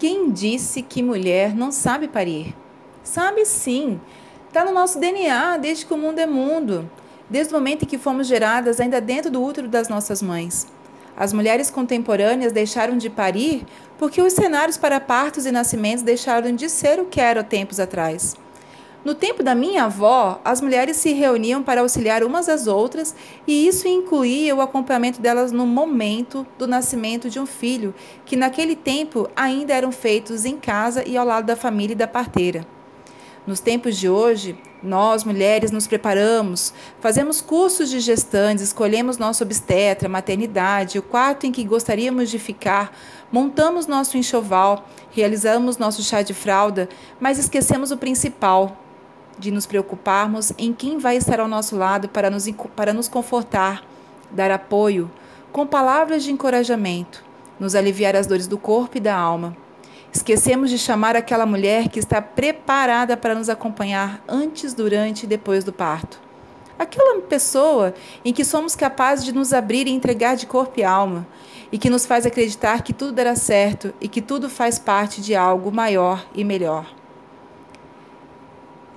Quem disse que mulher não sabe parir? Sabe sim. Está no nosso DNA desde que o mundo é mundo, desde o momento em que fomos geradas ainda dentro do útero das nossas mães. As mulheres contemporâneas deixaram de parir porque os cenários para partos e nascimentos deixaram de ser o que eram tempos atrás. No tempo da minha avó, as mulheres se reuniam para auxiliar umas às outras e isso incluía o acompanhamento delas no momento do nascimento de um filho, que naquele tempo ainda eram feitos em casa e ao lado da família e da parteira. Nos tempos de hoje, nós, mulheres, nos preparamos, fazemos cursos de gestantes, escolhemos nosso obstetra, maternidade, o quarto em que gostaríamos de ficar, montamos nosso enxoval, realizamos nosso chá de fralda, mas esquecemos o principal, de nos preocuparmos em quem vai estar ao nosso lado para nos, para nos confortar, dar apoio, com palavras de encorajamento, nos aliviar as dores do corpo e da alma. Esquecemos de chamar aquela mulher que está preparada para nos acompanhar antes, durante e depois do parto. Aquela pessoa em que somos capazes de nos abrir e entregar de corpo e alma, e que nos faz acreditar que tudo dará certo e que tudo faz parte de algo maior e melhor.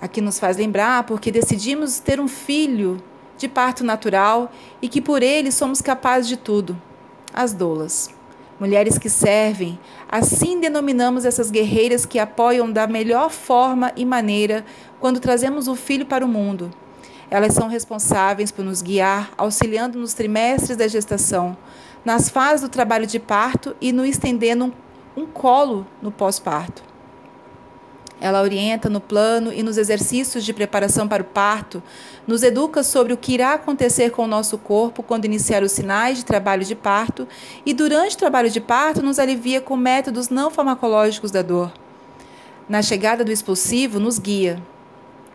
Aqui nos faz lembrar porque decidimos ter um filho de parto natural e que por ele somos capazes de tudo. As doulas. Mulheres que servem, assim denominamos essas guerreiras que apoiam da melhor forma e maneira quando trazemos o filho para o mundo. Elas são responsáveis por nos guiar, auxiliando nos trimestres da gestação, nas fases do trabalho de parto e no estendendo um, um colo no pós-parto. Ela orienta no plano e nos exercícios de preparação para o parto, nos educa sobre o que irá acontecer com o nosso corpo quando iniciar os sinais de trabalho de parto e, durante o trabalho de parto, nos alivia com métodos não farmacológicos da dor. Na chegada do expulsivo, nos guia,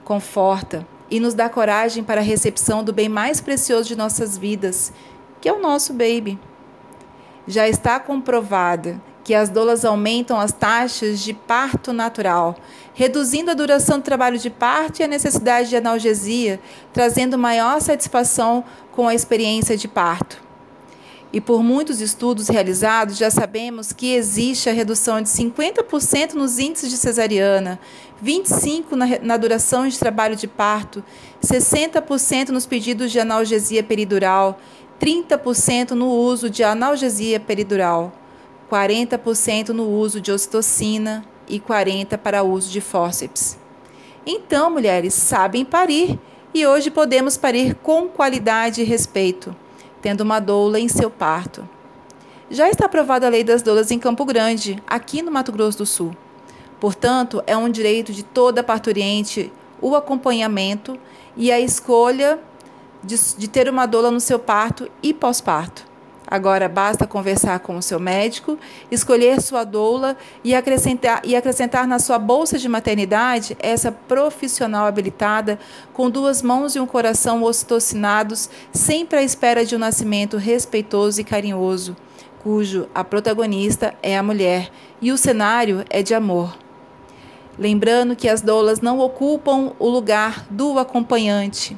conforta e nos dá coragem para a recepção do bem mais precioso de nossas vidas, que é o nosso baby. Já está comprovada que as doulas aumentam as taxas de parto natural, reduzindo a duração do trabalho de parto e a necessidade de analgesia, trazendo maior satisfação com a experiência de parto. E por muitos estudos realizados, já sabemos que existe a redução de 50% nos índices de cesariana, 25% na, na duração de trabalho de parto, 60% nos pedidos de analgesia peridural, 30% no uso de analgesia peridural. 40% no uso de ocitocina e 40% para uso de fórceps. Então, mulheres sabem parir e hoje podemos parir com qualidade e respeito, tendo uma doula em seu parto. Já está aprovada a lei das doulas em Campo Grande, aqui no Mato Grosso do Sul. Portanto, é um direito de toda parturiente o acompanhamento e a escolha de, de ter uma doula no seu parto e pós-parto. Agora basta conversar com o seu médico, escolher sua doula e acrescentar, e acrescentar na sua bolsa de maternidade essa profissional habilitada com duas mãos e um coração ocitocinados, sempre à espera de um nascimento respeitoso e carinhoso, cujo a protagonista é a mulher e o cenário é de amor. Lembrando que as doulas não ocupam o lugar do acompanhante,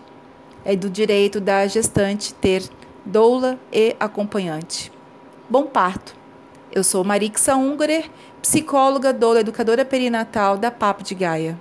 é do direito da gestante ter doula e acompanhante. Bom parto! Eu sou Marixa Ungarer, psicóloga, doula educadora perinatal da Papo de Gaia.